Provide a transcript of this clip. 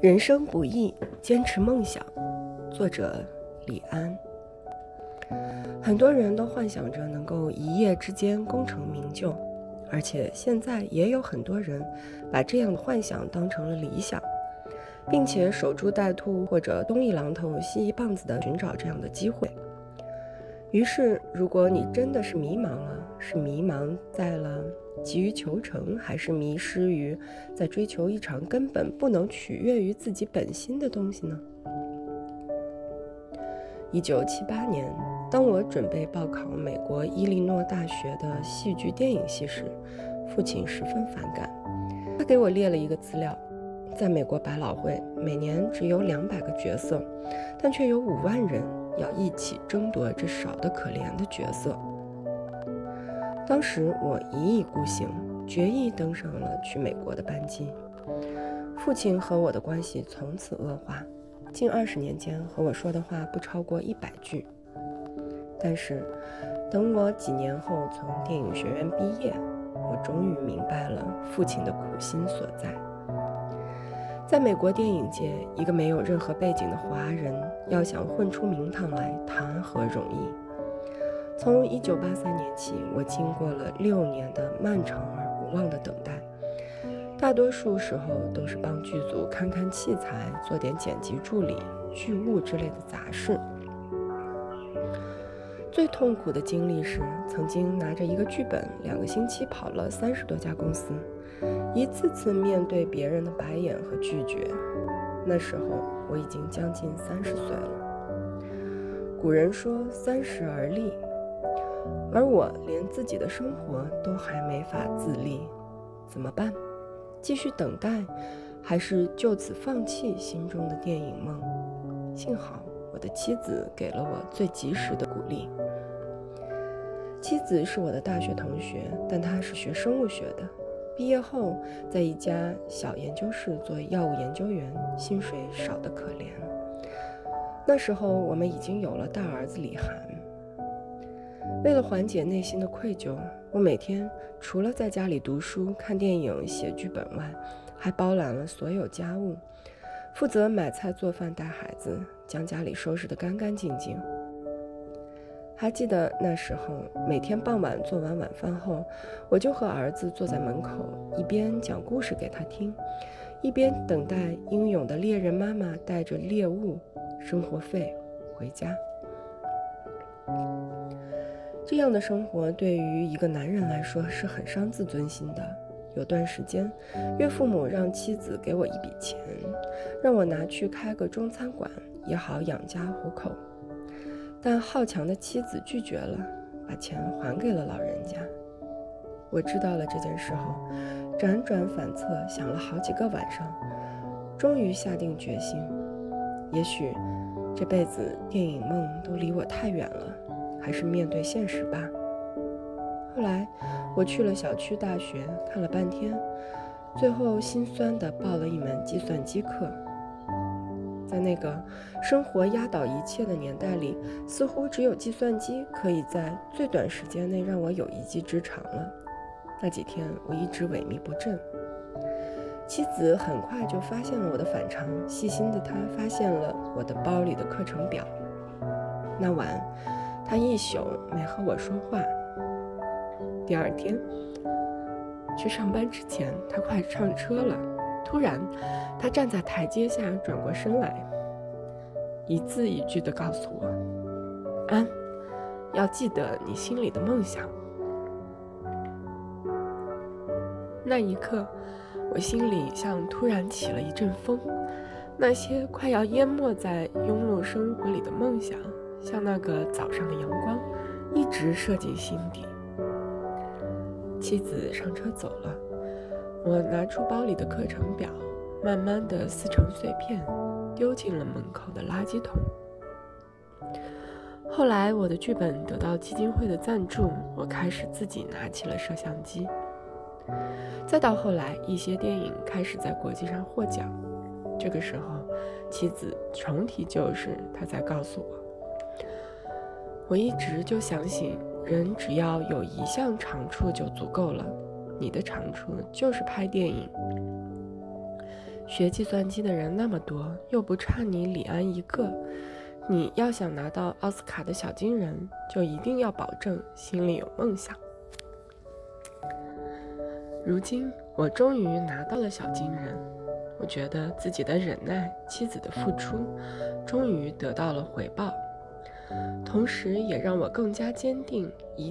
人生不易，坚持梦想。作者李安。很多人都幻想着能够一夜之间功成名就，而且现在也有很多人把这样的幻想当成了理想，并且守株待兔或者东一榔头西一棒子的寻找这样的机会。于是，如果你真的是迷茫了，是迷茫在了急于求成，还是迷失于在追求一场根本不能取悦于自己本心的东西呢？一九七八年，当我准备报考美国伊利诺大学的戏剧电影系时，父亲十分反感。他给我列了一个资料，在美国百老汇，每年只有两百个角色，但却有五万人。要一起争夺这少得可怜的角色。当时我一意孤行，决意登上了去美国的班机。父亲和我的关系从此恶化，近二十年间和我说的话不超过一百句。但是，等我几年后从电影学院毕业，我终于明白了父亲的苦心所在。在美国电影界，一个没有任何背景的华人要想混出名堂来，谈何容易？从1983年起，我经过了六年的漫长而无望的等待，大多数时候都是帮剧组看看器材，做点剪辑助理、剧务之类的杂事。最痛苦的经历是，曾经拿着一个剧本，两个星期跑了三十多家公司。一次次面对别人的白眼和拒绝，那时候我已经将近三十岁了。古人说“三十而立”，而我连自己的生活都还没法自立，怎么办？继续等待，还是就此放弃心中的电影梦？幸好我的妻子给了我最及时的鼓励。妻子是我的大学同学，但她是学生物学的。毕业后，在一家小研究室做药物研究员，薪水少得可怜。那时候，我们已经有了大儿子李涵。为了缓解内心的愧疚，我每天除了在家里读书、看电影、写剧本外，还包揽了所有家务，负责买菜、做饭、带孩子，将家里收拾得干干净净。还记得那时候，每天傍晚做完晚饭后，我就和儿子坐在门口，一边讲故事给他听，一边等待英勇的猎人妈妈带着猎物、生活费回家。这样的生活对于一个男人来说是很伤自尊心的。有段时间，岳父母让妻子给我一笔钱，让我拿去开个中餐馆，也好养家糊口。但好强的妻子拒绝了，把钱还给了老人家。我知道了这件事后，辗转反侧想了好几个晚上，终于下定决心：也许这辈子电影梦都离我太远了，还是面对现实吧。后来我去了小区大学，看了半天，最后心酸地报了一门计算机课。在那个生活压倒一切的年代里，似乎只有计算机可以在最短时间内让我有一技之长了。那几天我一直萎靡不振。妻子很快就发现了我的反常，细心的她发现了我的包里的课程表。那晚，他一宿没和我说话。第二天去上班之前，他快上车了。突然，他站在台阶下，转过身来，一字一句地告诉我：“安，要记得你心里的梦想。”那一刻，我心里像突然起了一阵风，那些快要淹没在庸碌生活里的梦想，像那个早上的阳光，一直射进心底。妻子上车走了。我拿出包里的课程表，慢慢的撕成碎片，丢进了门口的垃圾桶。后来，我的剧本得到基金会的赞助，我开始自己拿起了摄像机。再到后来，一些电影开始在国际上获奖，这个时候，妻子重提旧事，她在告诉我：我一直就相信，人只要有一项长处就足够了。你的长处就是拍电影。学计算机的人那么多，又不差你李安一个。你要想拿到奥斯卡的小金人，就一定要保证心里有梦想。如今我终于拿到了小金人，我觉得自己的忍耐、妻子的付出，终于得到了回报，同时也让我更加坚定一。